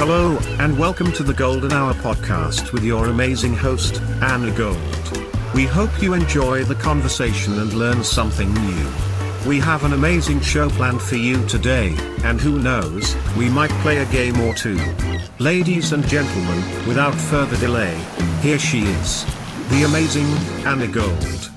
Hello, and welcome to the Golden Hour podcast with your amazing host, Anna Gold. We hope you enjoy the conversation and learn something new. We have an amazing show planned for you today, and who knows, we might play a game or two. Ladies and gentlemen, without further delay, here she is, the amazing Anna Gold.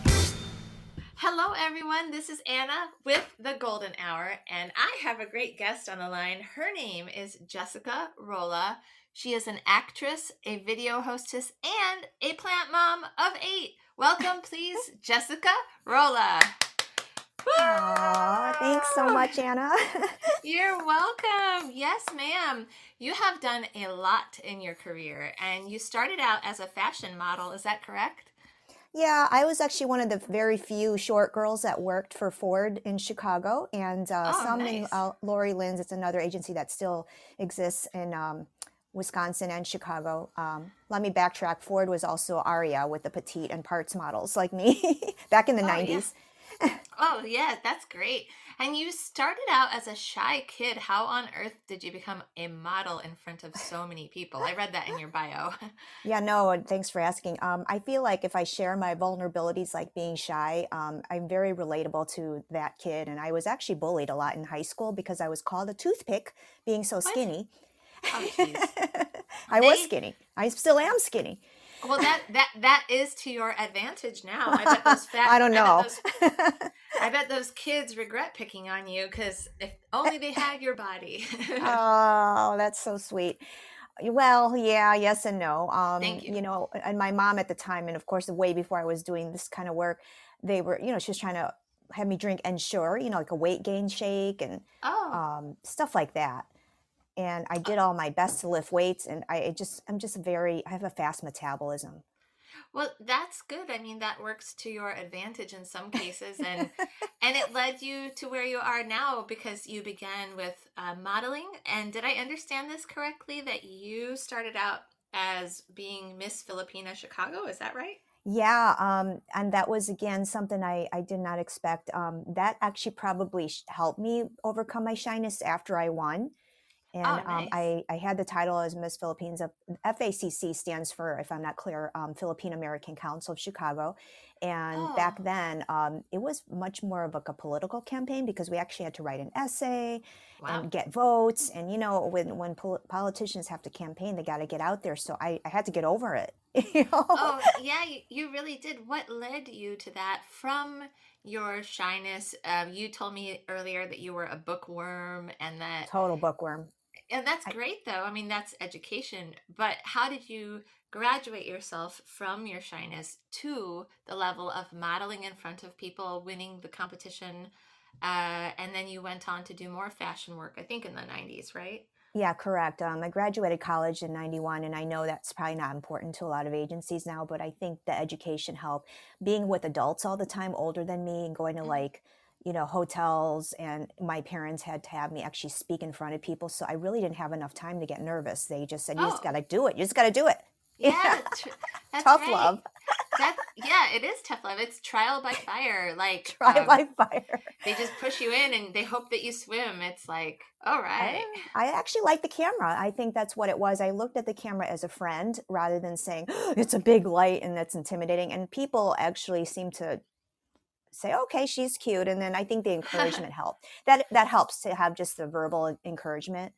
This is Anna with the Golden Hour, and I have a great guest on the line. Her name is Jessica Rolla. She is an actress, a video hostess, and a plant mom of eight. Welcome, please, Jessica Rolla. Aw, thanks so much, Anna. You're welcome. Yes, ma'am. You have done a lot in your career, and you started out as a fashion model. Is that correct? Yeah, I was actually one of the very few short girls that worked for Ford in Chicago, and uh, Oh, some in nice. uh, Lori Lins. It's another agency that still exists in um, Wisconsin and Chicago. Um, let me backtrack. Ford was also Aria with the petite and parts models like me back in the Oh, yeah. 90s. Oh, yeah, that's great. And you started out as a shy kid. How on earth did you become a model in front of so many people? I read that in your bio. Yeah, no, and thanks for asking. Um, I feel like if I share my vulnerabilities, like being shy, um, I'm very relatable to that kid. And I was actually bullied a lot in high school because I was called a toothpick being so skinny. Oh. I was skinny. I still am skinny. Well, that that that is to your advantage now. I bet those fat. I don't bet know. those- I bet those kids regret picking on you because if only they had your body. oh, that's so sweet. Well, yeah, yes and no. Um, Thank you. know, and my mom at the time, and of course, way before I was doing this kind of work, they were, you know, she was trying to have me drink Ensure, you know, like a weight gain shake and oh, um, stuff like that. And I did all my best to lift weights, and I just, I'm just very, I have a fast metabolism. well, that's good. I mean, that works to your advantage in some cases, and and it led you to where you are now because you began with uh, modeling. And did I understand this correctly? That you started out as being Miss Filipina Chicago. Is that right? Yeah, um, and that was again something I, I did not expect. Um, that actually probably helped me overcome my shyness after I won. And Oh, um. I, I had the title as Miss Philippines. Uh, FACC stands for, if I'm not clear, um, Philippine American Council of Chicago. And Oh. back then, um, it was much more of like a political campaign because we actually had to write an essay Wow. and get votes. And you know, when when pol- politicians have to campaign, they got to get out there. So I, I had to get over it. you know? oh yeah you, you really did what led you to that from your shyness um, you told me earlier that you were a bookworm and that Total bookworm. And that's great though i mean that's education but how did you graduate yourself from your shyness to the level of modeling in front of people winning the competition uh, and then you went on to do more fashion work i think in the 90s right Yeah, correct. Um, I graduated college in 91, and I know that's probably not important to a lot of agencies now, but I think the education helped. Being with adults all the time, older than me, and going to Mhm. like, you know, hotels, and my parents had to have me actually speak in front of people. So I really didn't have enough time to get nervous. They just said, you just Oh. got to do it. You just got to do it. yeah tr- Tough right. love. That yeah, it is tough love. It's trial by fire. Like trial um, by fire. they just push you in and they hope that you swim. It's like, all right. I actually like the camera. I think that's what it was. I looked at the camera as a friend rather than saying it's a big light and that's intimidating. And people actually seem to say, "Okay, she's cute," and then I think the encouragement helped. That that helps to have just the verbal encouragement.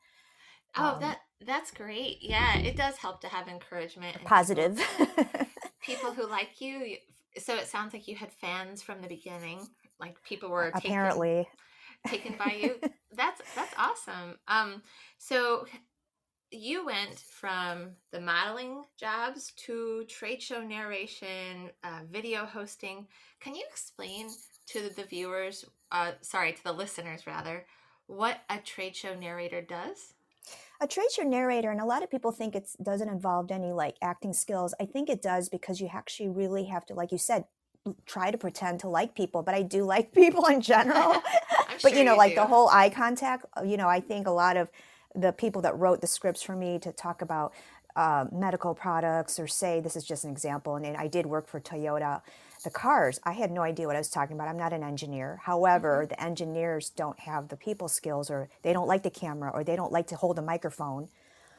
Oh, Um, that that's great. Yeah, it does help to have encouragement. and people- positive. People, who like you. you- So it sounds like you had fans from the beginning. Like people were taken- Apparently, taken by you. That's that's awesome. Um, so you went from the modeling jobs to trade show narration, uh, video hosting. Can you explain to the viewers, uh, sorry, to the listeners rather, what a trade show narrator does? a trade show narrator, and a lot of people think it doesn't involve any like acting skills. I think it does because you actually really have to, like you said, try to pretend to like people. But I do like people in general. But sure you know, like the whole eye contact. uh, You know, I think a lot of the people that wrote the scripts for me to talk about uh, medical products or say this is just an example. And I did work for Toyota. The cars, I had no idea what I was talking about. I'm not an engineer. However, the engineers don't have the people skills, or they don't like the camera, or they don't like to hold a microphone.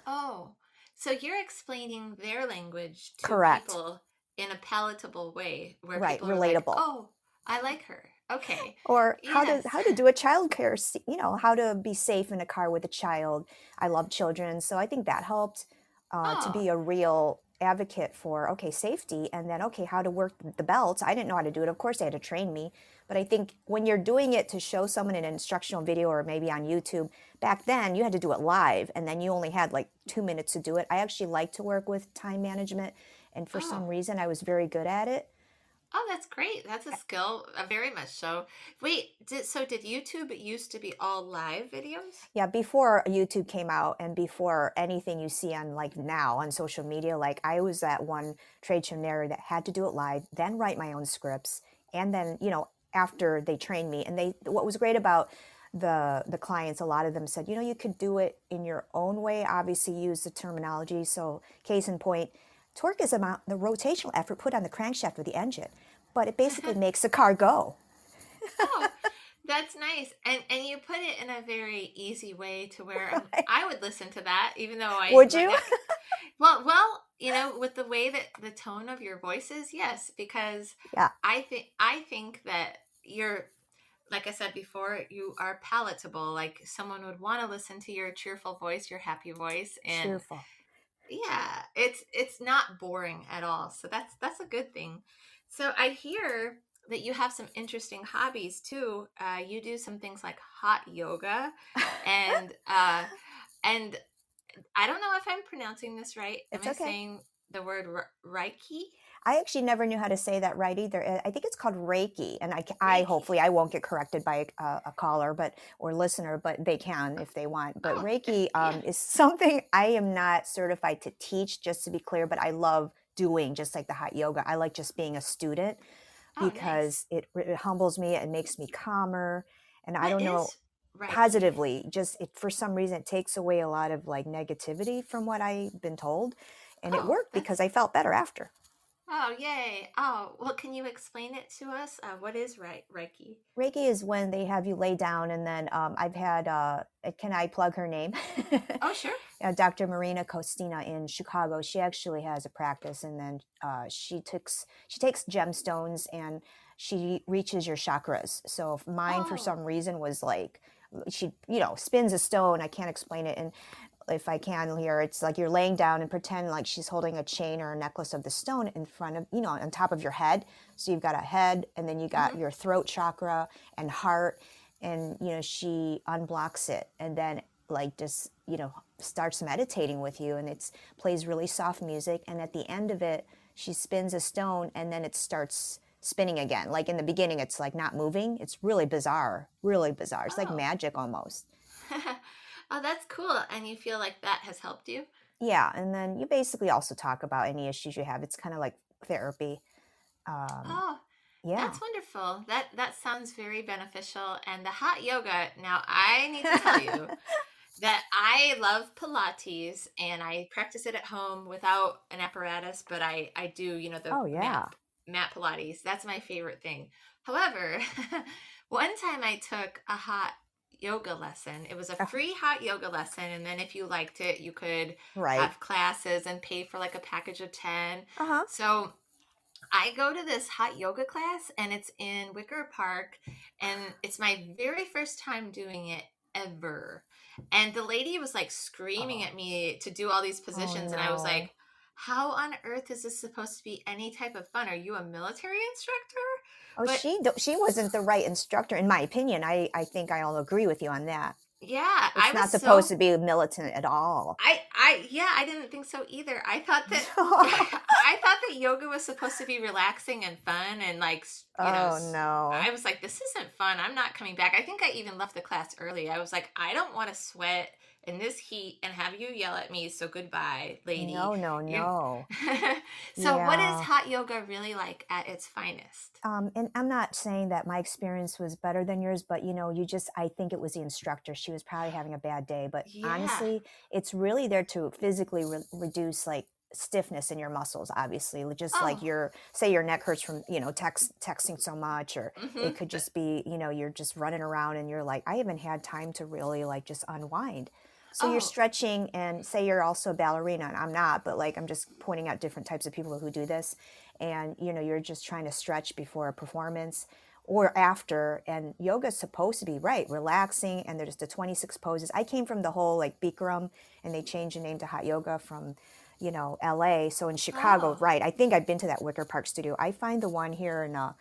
Oh, so you're explaining their language to Correct. people in a palatable way, where Right, people are like, relatable. "Oh, I like her." Okay. or how to how to do a child care you know how to be safe in a car with a child. I love children so i think that helped uh, to Oh, be a real advocate for okay safety and then okay how to work the belts i didn't know how to do it. Of course they had to train me but i think when you're doing it to show someone an instructional video or maybe on youtube back then you had to do it live and then you only had like two minutes to do it. I actually like to work with time management and for some oh, reason i was very good at it oh, that's great. That's a skill, uh, very much so. Wait, did so? Did YouTube used to be all live videos? Yeah, before YouTube came out and before anything you see on like now on social media, like I was that one trade show narrator that had to do it live, then write my own scripts, and then you know after they trained me, and they what was great about the the clients, a lot of them said, you know, you could do it in your own way. Obviously, use the terminology. So, case in point, torque is about the rotational effort put on the crankshaft of the engine, but it basically uh-huh. makes the car go. Oh, that's nice. And and you put it in a very easy way to where Right. I would listen to that, even though I Would you? Well, well, you know, with the way that the tone of your voice is, yes, because Yeah. I think I think that you're like I said before, you are palatable. Like someone would want to listen to your cheerful voice, your happy voice, and Cheerful. yeah, it's it's not boring at all. So that's that's a good thing. So I hear that you have some interesting hobbies too. Uh, you do some things like hot yoga, and uh, and I don't know if I'm pronouncing this right. Am It's I okay. saying the word Reiki? I actually never knew how to say that right either. Uh, I think it's called Reiki, and I, I Reiki. hopefully I won't get corrected by a, a caller, but or listener, but they can if they want. But Oh, Reiki yeah. um, is something I am not certified to teach, just to be clear. But I love doing, just like the hot yoga. I like just being a student Oh, nice. because it, it humbles me, it makes me calmer, and I don't know Reiki? positively. Just it for some reason it takes away a lot of like negativity from what I've been told, and it Oh, worked because I felt better after. Oh yay! Oh well, can you explain it to us? Uh, what is Rei- Reiki? Reiki is when they have you lay down, and then um, I've had. Uh, uh, can I plug her name? Oh sure. uh, Dr. Marina Costina in Chicago. She actually has a practice, and then uh, she takes she takes gemstones and she reaches your chakras. So if mine, for Oh. some reason, was like she, you know, spins a stone. I can't explain it, and if I can here, it's like you're laying down and pretend like she's holding a chain or a necklace of the stone in front of, you know, on top of your head. So you've got a head, and then you got Mhm. your throat chakra and heart, and you know she unblocks it, and then like just you know starts meditating with you, and it's plays really soft music, and at the end of it, she spins a stone, and then it starts spinning again. Like in the beginning, it's like not moving. It's really bizarre, really bizarre. It's like Oh. magic almost. oh, that's cool. And you feel like that has helped you? Yeah, and then you basically also talk about any issues you have. It's kind of like therapy. Um, Oh, yeah. that's wonderful. That that sounds very beneficial. And the hot yoga. Now, I need to tell you that I love Pilates and I practice it at home without an apparatus, but I I do, you know, the Oh, yeah. mat, mat Pilates. That's my favorite thing. However, one time I took a hot yoga lesson. It was a Oh. free hot yoga lesson and then if you liked it, you could right. have classes and pay for like a package of 10. Uh huh. So I go to this hot yoga class and it's in Wicker Park and it's my very first time doing it ever. And the lady was like screaming Oh. at me to do all these positions and I was like, how on earth is this supposed to be any type of fun? Are you a military instructor? Oh, But- she she wasn't the right instructor, in my opinion. I I think I'll agree with you on that. Yeah, It's I not supposed so, to be militant at all. I I yeah, I didn't think so either. I thought that I thought that yoga was supposed to be relaxing and fun and like you know oh s- no. I was like, this isn't fun. I'm not coming back. I think I even left the class early. I was like, I don't want to sweat in this heat and have you yell at me. So goodbye, lady. No, no, no. so, what is hot yoga really like at its finest? Um, and I'm not saying that my experience was better than yours, but you know, you just, I think it was the instructor. She was probably having a bad day. But Yeah. honestly, it's really there to physically re- reduce like stiffness in your muscles, obviously. Just like Oh. your, say your neck hurts from, you know, text, texting so much, or Mhm. it could just be, you know, you're just running around and you're like, I haven't had time to really like just unwind. So Oh. you're stretching, and say you're also a ballerina, and I'm not, but like I'm just pointing out different types of people who do this, and you know you're just trying to stretch before a performance or after. And yoga's supposed to be right, relaxing, and there's the 26 poses. I came from the whole like Bikram, and they changed the name to Hot Yoga from you know LA. So in Chicago, Oh. right? I think I've been to that Wicker Park studio. I find the one here in uh,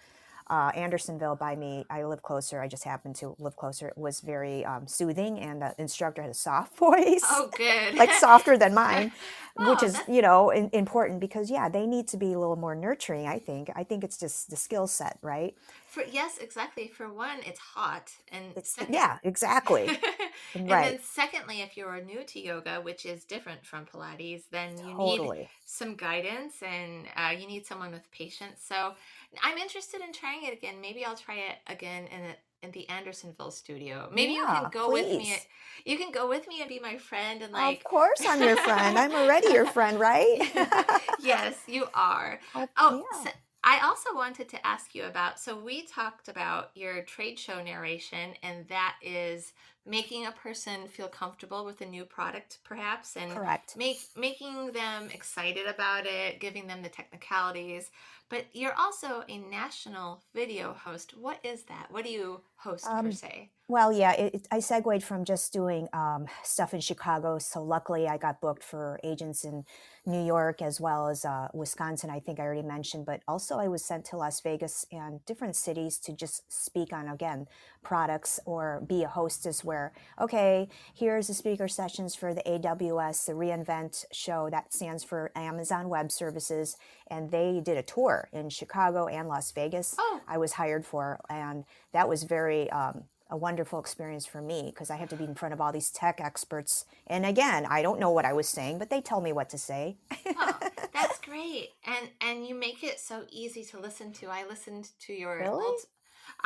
uh, Andersonville by me. I live closer. I just happened to live closer. It was very um, soothing, and the instructor had a soft voice, Oh, good. like softer than mine, which Oh, is that's- you know in, important because yeah, they need to be a little more nurturing. I think. I think it's just the skill set, right? For yes, exactly. For one, it's hot, and It's second, yeah, exactly. and Right. then secondly, if you're new to yoga, which is different from Pilates, then you need some guidance and uh, you need someone with patience. So I'm interested in trying it again. Maybe I'll try it again in a, in the Andersonville studio. Maybe you can go with me. You can go with me and be my friend and like. of course, I'm your friend. I'm already your friend, right? yes, you are. Oh, Oh, yeah. so I also wanted to ask you about. So we talked about your trade show narration, and that is making a person feel comfortable with a new product, perhaps, and correct. make making them excited about it, giving them the technicalities. But you're also a national video host. What is that? What do you host per Um, se? Well, yeah, it, it- I segued from just doing um, stuff in Chicago. So luckily, I got booked for agents in New York as well as uh, Wisconsin. I think I already mentioned, but also I was sent to Las Vegas and different cities to just speak on again products or be a hostess. Where okay, here's the speaker sessions for the AWS, the reInvent show that stands for Amazon Web Services, and they did a tour in Chicago and Las Vegas. Oh, I was hired for, and that was very um, a wonderful experience for me because I had to be in front of all these tech experts. And again, I don't know what I was saying, but they tell me what to say. oh, that's great. And and you make it so easy to listen to. I listened to your Really? old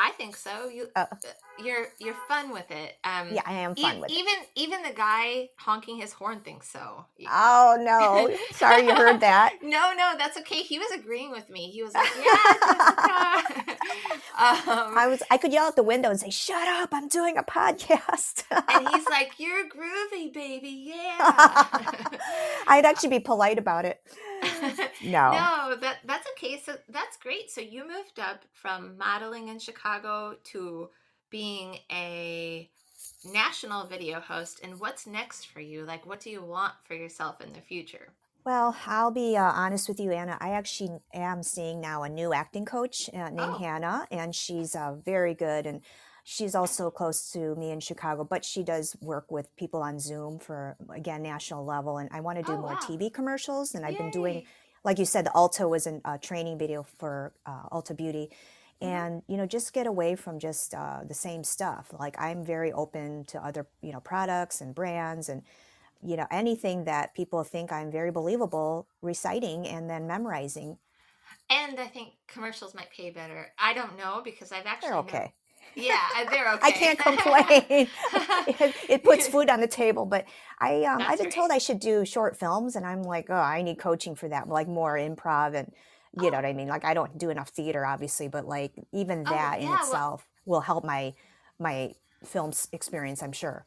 I think so. You Uh, you're you're fun with it. Um yeah, I am e- fun with it. even even the guy honking his horn thinks so. Oh no! Sorry you heard that. No, no, that's okay. He was agreeing with me. He was like, "Yeah, Jessica." um, I was I could yell out the window and say, "Shut up! I'm doing a podcast." and he's like, "You're groovy, baby. Yeah." I'd actually be polite about it. No. No, that that's okay. So that's great. So you moved up from modeling in Chicago to being a national video host. And what's next for you? Like, what do you want for yourself in the future? Well, I'll be uh, honest with you, Anna. I actually am seeing now a new acting coach uh, named Oh. Hannah, and she's uh, very good. And she's also close to me in Chicago, but she does work with people on Zoom for, again, national level. And I want to do Oh, more wow. TV commercials. And I've been doing, like you said, the Ulta was a uh, training video for uh, Ulta Beauty. Mhm. And, you know, just get away from just uh, the same stuff. Like I'm very open to other, you know, products and brands and, you know anything that people think i'm very believable reciting and then memorizing And I think commercials might pay better. I don't know because I've actually they're okay Yeah, they're okay. i can't complain it, it puts food on the table but I um, I've been told i should do short films and i'm like oh i need coaching for that like more improv and you know Oh. what i mean like i don't do enough theater obviously but like even Oh, that in yeah, well- itself will help my my film experience i'm sure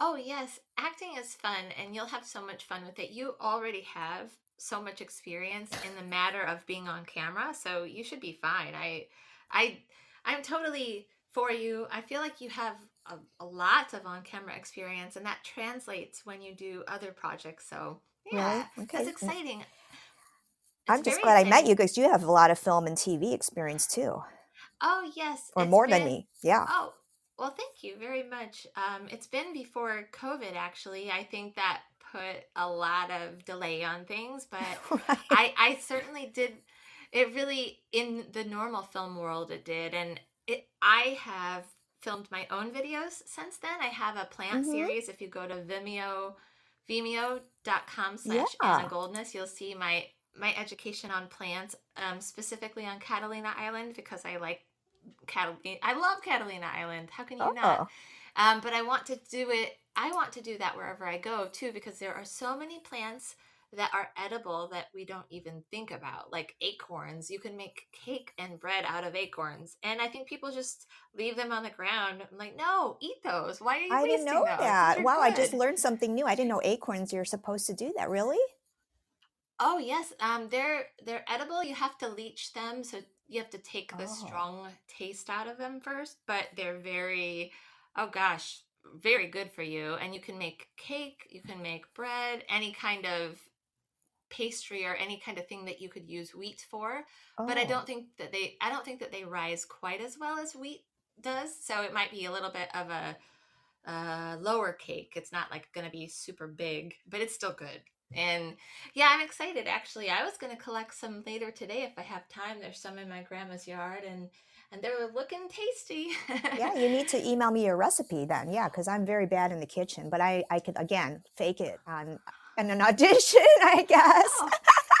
Oh, yes. Acting is fun and you'll have so much fun with it. You already have so much experience in the matter of being on camera, so you should be fine. I I I'm totally for you. I feel like you have a, a lot of on-camera experience and that translates when you do other projects. So, yeah. It's Okay. exciting. i'm just glad i met you because you have a lot of film and tv experience too Oh, yes. or it's more than me yeah Oh, well, thank you very much. Um, it's been before COVID, actually. I think that put a lot of delay on things, but Right. I, I certainly did. It really, in the normal film world, it did. And it, I have filmed my own videos since then. I have a plant Mhm. series. If you go to Vimeo, vimeo.com slash Yeah. Anna Goldness, you'll see my, my education on plants, um, specifically on Catalina Island, because I like Catalina. I love Catalina Island. How can you not? Oh. Um, but I want to do it. I want to do that wherever I go too, because there are so many plants that are edible that we don't even think about, like acorns. You can make cake and bread out of acorns, and I think people just leave them on the ground. I'm like, no, eat those. Why are you? I didn't wasting know those? that. Wow, I just learned something new. I didn't know acorns you're supposed to do that. Really? Oh yes, um, they're they're edible. You have to leach them, so you have to take the Oh. strong taste out of them first. But they're very, oh gosh, very good for you. And you can make cake, you can make bread, any kind of pastry or any kind of thing that you could use wheat for. But I Oh. don't think that they, I don't think that they rise quite as well as wheat does. So it might be a little bit of a uh, lower cake. It's not like going to be super big, but it's still good. And yeah, I'm excited actually. I was going to collect some later today if I have time. There's some in my grandma's yard and and they're looking tasty. Yeah, you need to email me your recipe then. Yeah, because I'm very bad in the kitchen, but I I could again fake it on in an audition, I guess. Oh,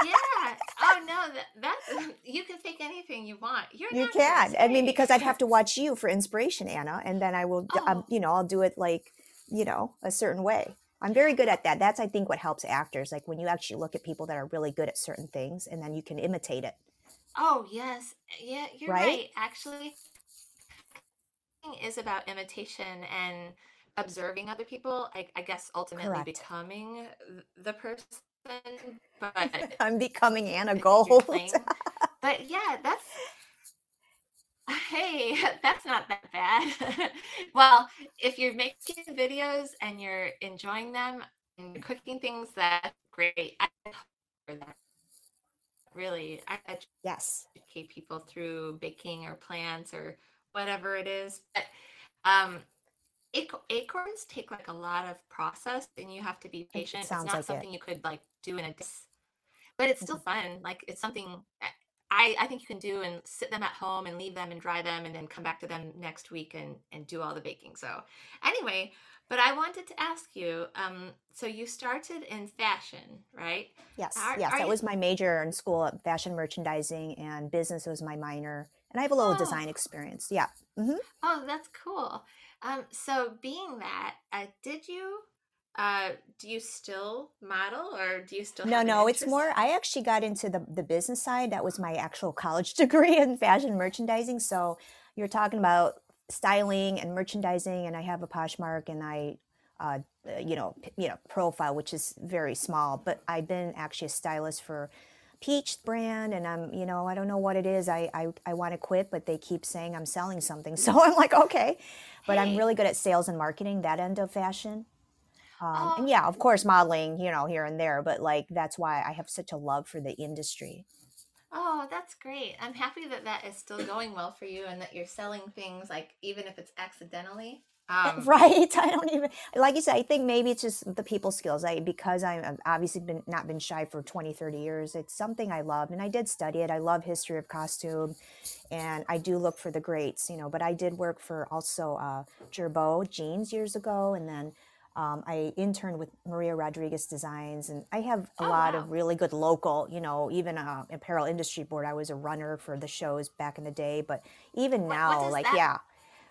yeah. Oh no, that that you can fake anything you want. You're You can. I mean, because I'd have to watch you for inspiration, Anna, and then I will, um, Oh. you know, I'll do it like, you know, a certain way. I'm very good at that. That's, I think, what helps actors. Like when you actually look at people that are really good at certain things, and then you can imitate it. Oh yes, yeah, you're Right? right. Actually, is about imitation and observing other people. I, I guess ultimately Correct. becoming the person, but I'm becoming Anna Gold. But yeah, that's hey, that's not that bad. well, if you're making videos and you're enjoying them and cooking things, that's great. I that. Really, I yes. educate people through baking or plants or whatever it is. But um, acorns take like a lot of process, and you have to be patient. It's sounds not like it. something you could like do in a day, but it's still Mm-hmm. fun. Like it's something I I I think you can do and sit them at home and leave them and dry them, and then come back to them next week and and do all the baking. So anyway. But I wanted to ask you. Um, so you started in fashion, right? Yes. Are- yes. are that you- was my major in school. Fashion merchandising and business was my minor. And I have a little Oh. design experience. Yeah. Mm-hmm. Oh, that's cool. Um, so being that, uh, did you, uh, do you still model or do you still No, no, it's more. I actually got into the the business side. That was my actual college degree in fashion merchandising. So you're talking about styling and merchandising, and I have a Poshmark, and I, uh, uh, you know, you know, profile, which is very small. But I've been actually a stylist for Peach brand, and I'm, you know, I don't know what it is. I I, I want to quit, but they keep saying I'm selling something, so I'm like, okay. But I'm really good at sales and marketing, that end of fashion. Um, Oh. and yeah, of course, modeling, you know, here and there, but like that's why I have such a love for the industry. Oh, that's great. I'm happy that that is still going well for you and that you're selling things like even if it's accidentally. Um, right? I don't even like you said. I think maybe it's just the people skills. I because I'm I've obviously been not been shy for 20, 30 years. It's something I love, and I did study it. I love history of costume, and I do look for the greats, you know. But I did work for also uh, Girbaud jeans years ago, and then. Um, I interned with Maria Rodriguez Designs, and I have a Oh, lot wow. of really good local, you know, even uh, apparel industry board. I was a runner for the shows back in the day, but even What- what now, does like, that yeah,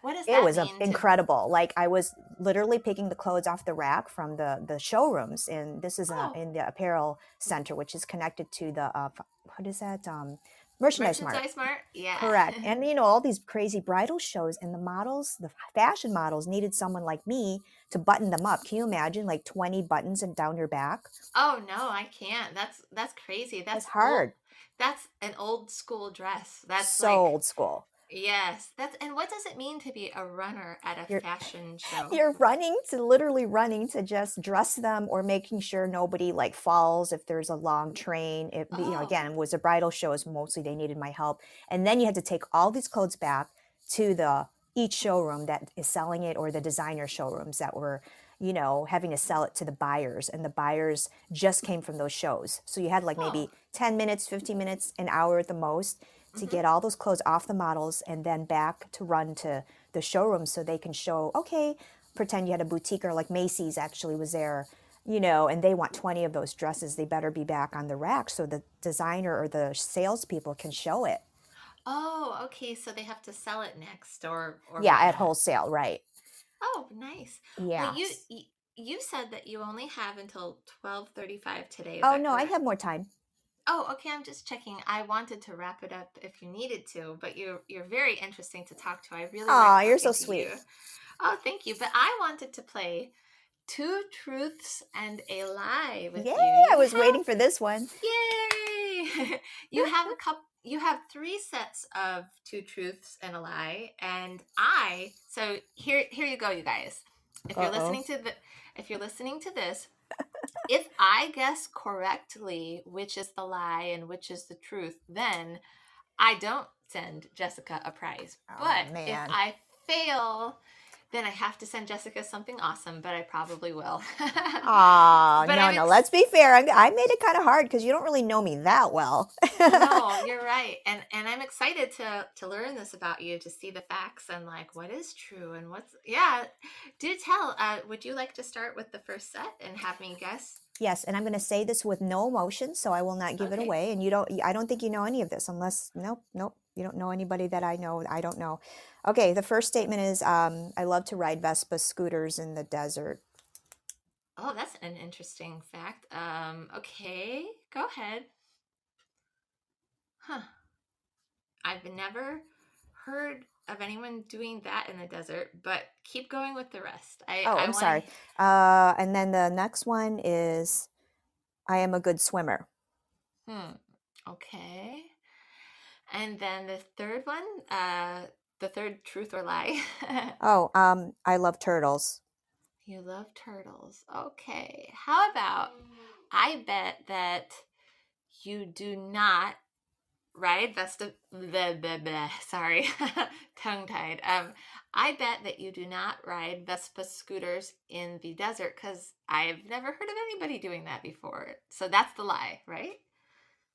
what does it that was a, to- incredible like i was literally picking the clothes off the rack from the the showrooms and this is Oh. uh in the apparel center which is connected to the uh, what is that um merchandise mart Merchandise Mart? Yeah. correct and you know all these crazy bridal shows and the models the fashion models needed someone like me to button them up can you imagine like 20 buttons and down your back oh no, I can't. That's that's crazy. That's that's hard Old, that's an old school dress. That's so like old school yes. That's and what does it mean to be a runner at a You're- fashion show? You're running to literally running to just dress them or making sure nobody like falls if there's a long mm, train. If you know, Oh. again, it was a bridal show, is mostly they needed my help. And then you had to take all these clothes back to the each showroom that is selling it or the designer showrooms that were you know having to sell it to the buyers and the buyers just came from those shows so you had like maybe 10 minutes 15 minutes an hour at the most to mm-hmm. get all those clothes off the models and then back to run to the showroom so they can show okay pretend you had a boutique or like macy's actually was there you know and they want 20 of those dresses they better be back on the rack so the designer or the salespeople can show it Oh, okay. So they have to sell it next, or or yeah at wholesale right Oh, nice. yeah Well, you, y- you said that you only have until 12:35 today. Oh no, I have more time. Oh, okay. I'm just checking. I wanted to wrap it up if you needed to, but you're you're very interesting to talk to. I really. Like you're so sweet. you. Oh, thank you. But I wanted to play two truths and a lie with Yay! you. I was have- waiting for this one. Yay! you have a couple. You have three sets of two truths and a lie, and I. So here, here you go, you guys. If you're listening to the, if you're listening to this, if I guess correctly which is the lie and which is the truth, then I don't send Jessica a prize. Oh, but if. I fail, then I have to send Jessica something awesome. But I probably will. Aw, no, I'm no. ex- Let's be fair. I, I made it kind of hard because you don't really know me that well. no, you're right, and and I'm excited to to learn this about you, to see the facts and like what is true and what's yeah. Do tell. Uh, would you like to start with the first set and have me guess? yes, and I'm going to say this with no emotion, so I will not give it away. And you don't. I don't think you know any of this, unless nope, nope. You don't know anybody that I know. I don't know. Okay, the first statement is um, I love to ride Vespa scooters in the desert. Oh, that's an interesting fact. Um, okay, go ahead. Huh. I've never heard of anyone doing that in the desert, but keep going with the rest. I, Oh, I I'm wanna- sorry. Uh, and then the next one is I am a good swimmer. Hmm. Okay. And then the third one, uh, the third truth or lie. Oh, um, I love turtles. you love turtles. Okay. How about I bet that you do not ride Vesta. Blah, blah, blah, sorry, tongue tied. Um, I bet that you do not ride Vespa scooters in the desert because I've never heard of anybody doing that before. So that's the lie, right?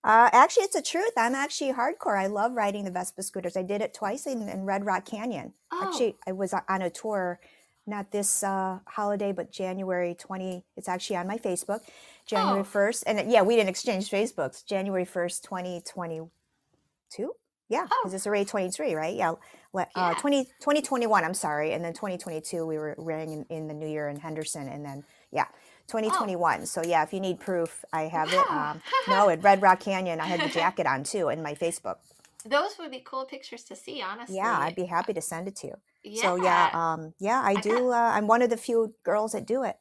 Uh, actually, it's the truth. I'm actually hardcore. I love riding the Vespa scooters. I did it twice in, in Red Rock Canyon. Oh. Actually, I was on a tour, not this uh, holiday, but January 20. It's actually on my Facebook, January Oh. 1st. And yeah, we didn't exchange Facebooks. January 1st, 2022. Yeah, Oh. because it's already 23, right? Yeah. Uh, Yeah. 20, 2021, I'm sorry. And then 2022, we were running in, in the new year in Henderson. And then, yeah, 2021. So, yeah, if you need proof, I have it. Oh. Um, no, at Red Rock Canyon, I had the jacket on too in my Facebook. Those would be cool pictures to see, honestly. Yeah, I'd be happy to send it to you. Yeah. So, yeah, um, yeah, I got- do. Uh, I'm one of the few girls that do it.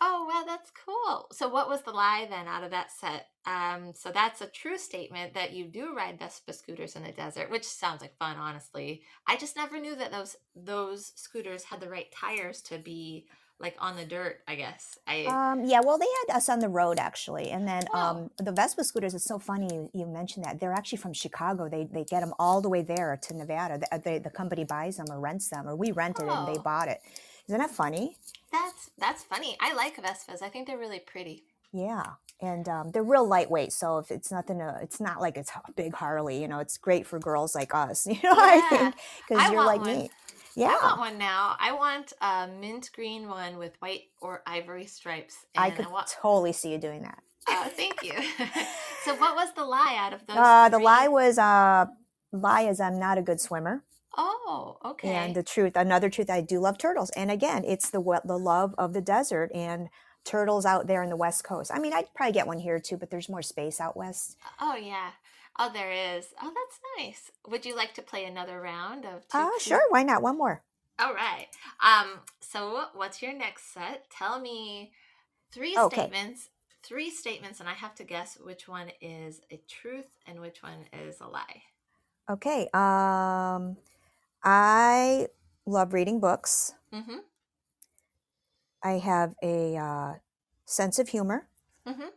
Oh, wow, that's cool. So, what was the lie then out of that set? Um, so that's a true statement that you do ride Vespa scooters in the desert, which sounds like fun, honestly. I just never knew that those those scooters had the right tires to be like on the dirt. I guess I. Um, yeah, well, they had us on the road actually, and then Wow. um, the Vespa scooters. It's so funny you, you mentioned that. They're actually from Chicago. They they get them all the way there to Nevada. The, they, the company buys them or rents them, or we rented it and they Oh. bought it. Isn't that funny? that's that's funny. I like Vespas. I think they're really pretty. Yeah, and um, they're real lightweight. So if it's nothing, to, it's not like it's a big Harley. You know, it's great for girls like us. You know, I think because you're like one. me. Yeah, I want one now. I want a mint green one with white or ivory stripes. I could want. totally see you doing that. Oh, thank you. so, what was the lie out of those? Uh, the lie was uh, lie is I'm not a good swimmer. Oh, okay. And the truth, another truth, I do love turtles. And again, it's the what the love of the desert and turtles out there in the west coast. I mean, I'd probably get one here too, but there's more space out west. oh, yeah. Oh, there is. Oh, that's nice. Would you like to play another round of two? Uh, sure, why not? One more. All right. Um. So, what's your next set? Tell me three Okay. statements. Three statements, and I have to guess which one is a truth and which one is a lie. Okay. Um, I love reading books. Mm-hmm. I have a uh, sense of humor, Mm-hmm.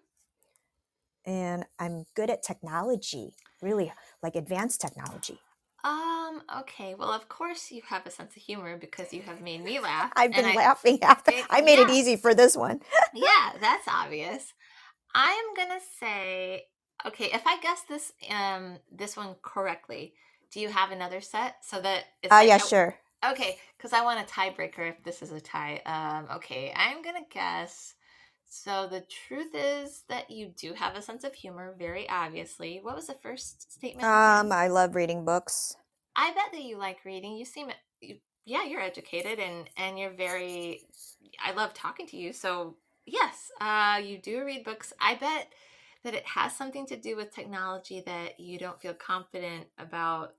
And I'm good at technology. Really, like advanced technology. Um. Okay. Well, of course you have a sense of humor because you have made me laugh. I've been I- laughing after. it- I made it easy for this one. yeah, that's obvious. I am gonna say, okay, if I guess this um this one correctly, do you have another set so that it's Oh like yeah, no- sure. Okay, because I want a tiebreaker if this is a tie. Um, okay, I'm gonna guess. So the truth is that you do have a sense of humor, very obviously. What was the first statement? Um. I love reading books. I bet that you like reading. You seem, you, yeah, you're educated and and you're very I love talking to you. So yes, uh, you do read books. I bet that it has something to do with technology that you don't feel confident about.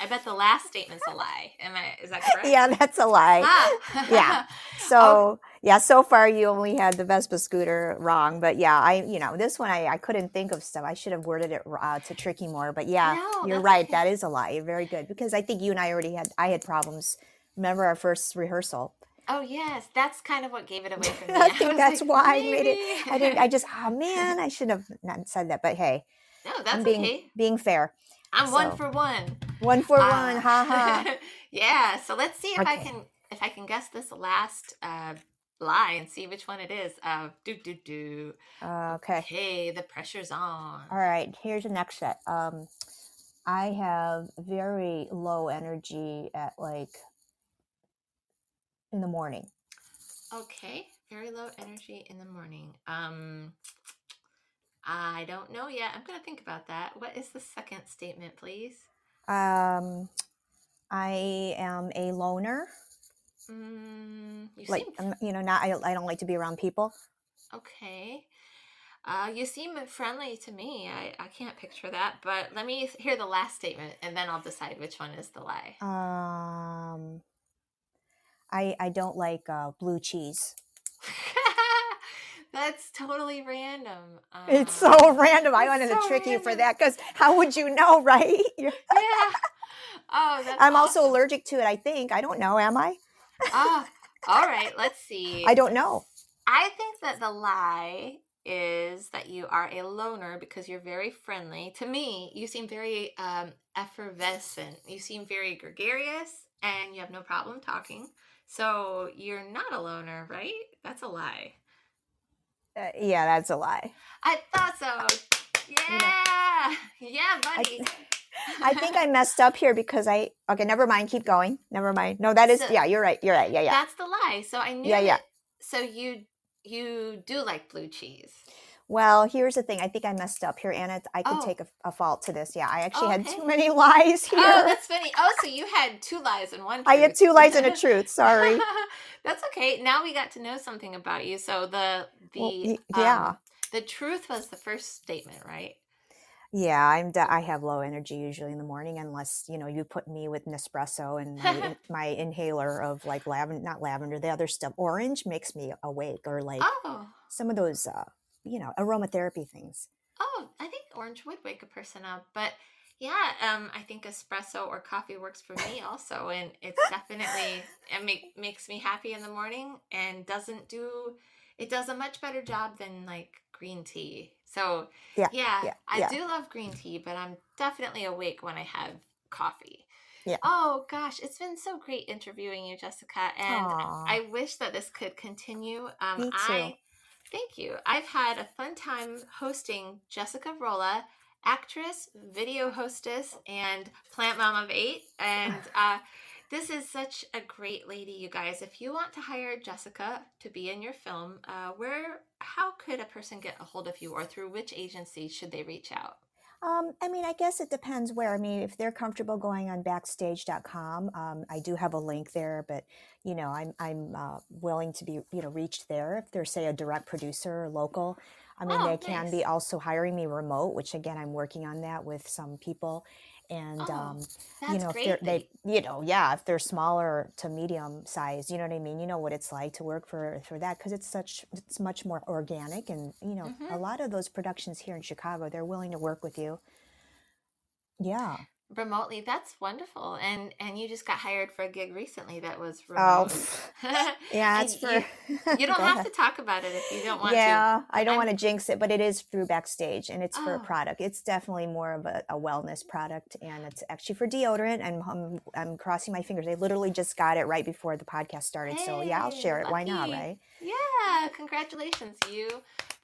I bet the last statement's a lie. Am I? Is that correct? yeah, that's a lie. Ah. Yeah. So yeah, so far you only had the Vespa scooter wrong, but yeah, I you know this one I, I couldn't think of stuff. I should have worded it uh, to tricky more, but yeah, No, you're right. okay. That is a lie. You're very good because I think you and I already had I had problems. Remember our first rehearsal? Oh yes, that's kind of what gave it away for me. I think was that's like, why I made it. I didn't. I just oh man, I should have not said that. But hey, no, that's I'm being okay. being fair. I'm one for one. One for Uh, one, ha ha. yeah. So let's see if I can if I can guess this last uh, lie and see which one it is. Uh, do do do. Uh, okay. Okay, the pressure's on. All right, here's the next set. Um, I have very low energy at like in the morning. Okay, very low energy in the morning. Um, I don't know yet. I'm gonna think about that. What is the second statement, please? Um, I am a loner. Mm, you Like seem you know, not I, I don't like to be around people. okay. Uh, you seem friendly to me. I, I can't picture that, but let me hear the last statement and then I'll decide which one is the lie. Um, I I don't like uh, blue cheese. That's totally random. It's Um, so random. I it's wanted to so trick you for that because how would you know, right? Yeah. Oh, that's I'm also allergic to it. I think I don't know. Am I? Oh, all right. Let's see. I don't know. I think that the lie is that you are a loner because you're very friendly. To me, you seem very um, effervescent. You seem very gregarious and you have no problem talking. So you're not a loner, right? That's a lie. Uh, yeah, that's a lie. I thought so. Yeah. Yeah, buddy. I think I messed up here because I okay, never mind, keep going. Never mind. No, that is So- yeah, you're right. You're right. Yeah, yeah. That's the lie. So I knew Yeah, yeah. So you you do like blue cheese. Well, here's the thing. I think I messed up here, Anna. I could Oh. take a, a fault to this. Yeah, I actually had Okay. too many lies here. Oh, that's funny. Oh, so you had two lies and one I had two lies and a truth. Sorry. That's okay. Now we got to know something about you. So the the Well, yeah. um, the truth was the first statement, right? Yeah, I'm. I have low energy usually in the morning, unless you know you put me with Nespresso and my, my inhaler of like lavender, not lavender, the other stuff. Orange makes me awake, or like Oh, some of those, uh, you know, aromatherapy things. oh, I think orange would wake a person up, but yeah, um, I think espresso or coffee works for me also, and it's definitely it make, makes me happy in the morning and doesn't do it does a much better job than like green tea. So Yeah, yeah, yeah, I yeah. do love green tea, but I'm definitely awake when I have coffee. Yeah. Oh gosh, it's been so great interviewing you, Jessica, and Aw. I wish that this could continue. Um, Me too. I thank you. I've had a fun time hosting Jessica Rolla, actress, video hostess, and plant mom of eight, and uh, this is such a great lady, you guys. If you want to hire Jessica to be in your film, uh, where, how could a person get a hold of you, or through which agency should they reach out? Um, I mean, I guess it depends where. I mean, if they're comfortable going on backstage.com, um, I do have a link there, but you know, I'm I'm uh, willing to be you know reached there if they're say a direct producer or local. I mean, Oh, they can be also hiring me remote, which again, I'm working on that with some people. And Oh, um, you know, if they're they, you know, yeah, if they're smaller to medium size, you know what I mean. You know what it's like to work for for that because it's such it's much more organic, and you know, a Mhm. lot of those productions here in Chicago, they're willing to work with you. Yeah. Remotely that's wonderful and and you just got hired for a gig recently that was Oh, remote pff, yeah, it's for. you, you don't have to talk about it if you don't want to Yeah, I don't I'm- want to jinx it, but it is through backstage, and it's for a Oh. product. It's definitely more of a, a wellness product, and it's actually for deodorant. And I'm, I'm crossing my fingers. I literally just got it right before the podcast started, so yeah, I'll Hey, share it. Why not, right? yeah congratulations you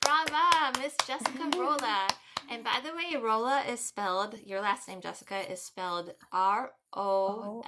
brava miss jessica rolla and by the way rolla is spelled your last name jessica is spelled r-o-l-l-a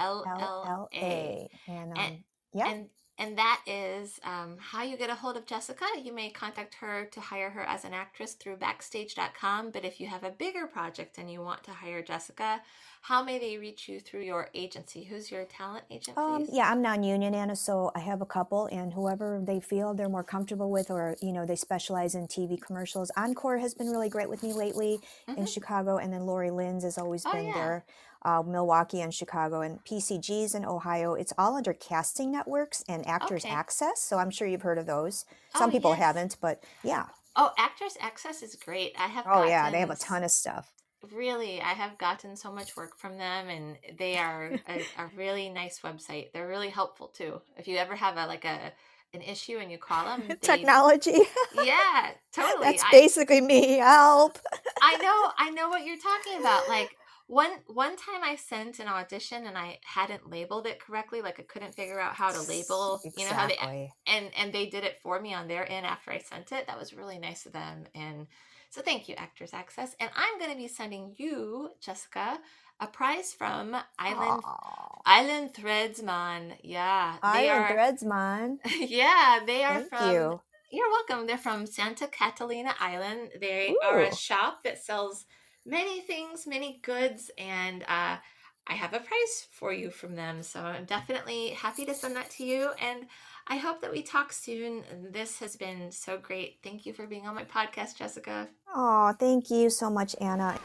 And um, And- yeah, and and that is um, how you get a hold of Jessica. You may contact her to hire her as an actress through backstage.com. But if you have a bigger project and you want to hire Jessica, how may they reach you through your agency? Who's your talent agent, Um, yeah, I'm non-union, Anna, so I have a couple, and whoever they feel they're more comfortable with, or you know, they specialize in TV commercials. Encore has been really great with me lately in Mhm. Chicago, and then Lori Lins has always Oh, been yeah. there. Uh, Milwaukee and Chicago, and PCG's in Ohio. It's all under Casting Networks and Actors Okay. Access, so I'm sure you've heard of those. Oh, Some people yes. haven't, but yeah. Oh, Actors Access is great. I have. Oh yeah, they have a ton of stuff. Really, I have gotten so much work from them, and they are a, a really nice website. They're really helpful too. If you ever have a like a an issue and you call them, they, Technology. yeah, totally. That's I, basically me. Help. I know, I know what you're talking about. Like one one time, I sent an audition and I hadn't labeled it correctly. Like I couldn't figure out how to label. exactly. You know how they and and they did it for me on their end after I sent it. That was really nice of them. And so thank you, Actors Access. And I'm going to be sending you, Jessica, a prize from Island Aw. Island Threadsman. Yeah, they Iron are. Threadz, man. yeah, they are Thank from. you. You're welcome. They're from Santa Catalina Island. They are a shop that sells many things, many goods, and uh, I have a prize for you from them. So I'm definitely happy to send that to you. And I hope that we talk soon. This has been so great. Thank you for being on my podcast, Jessica. Oh, thank you so much, Anna.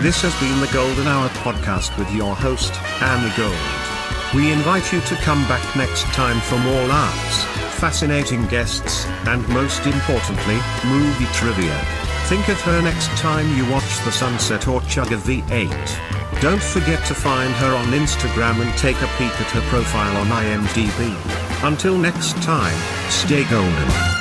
This has been the Golden Hour podcast with your host, Anna Gold. We invite you to come back next time for more laughs, fascinating guests, and most importantly, movie trivia. Think of her next time you watch The Sunset or chug a V8. Don't forget to find her on Instagram and take a peek at her profile on IMDb. Until next time, stay golden.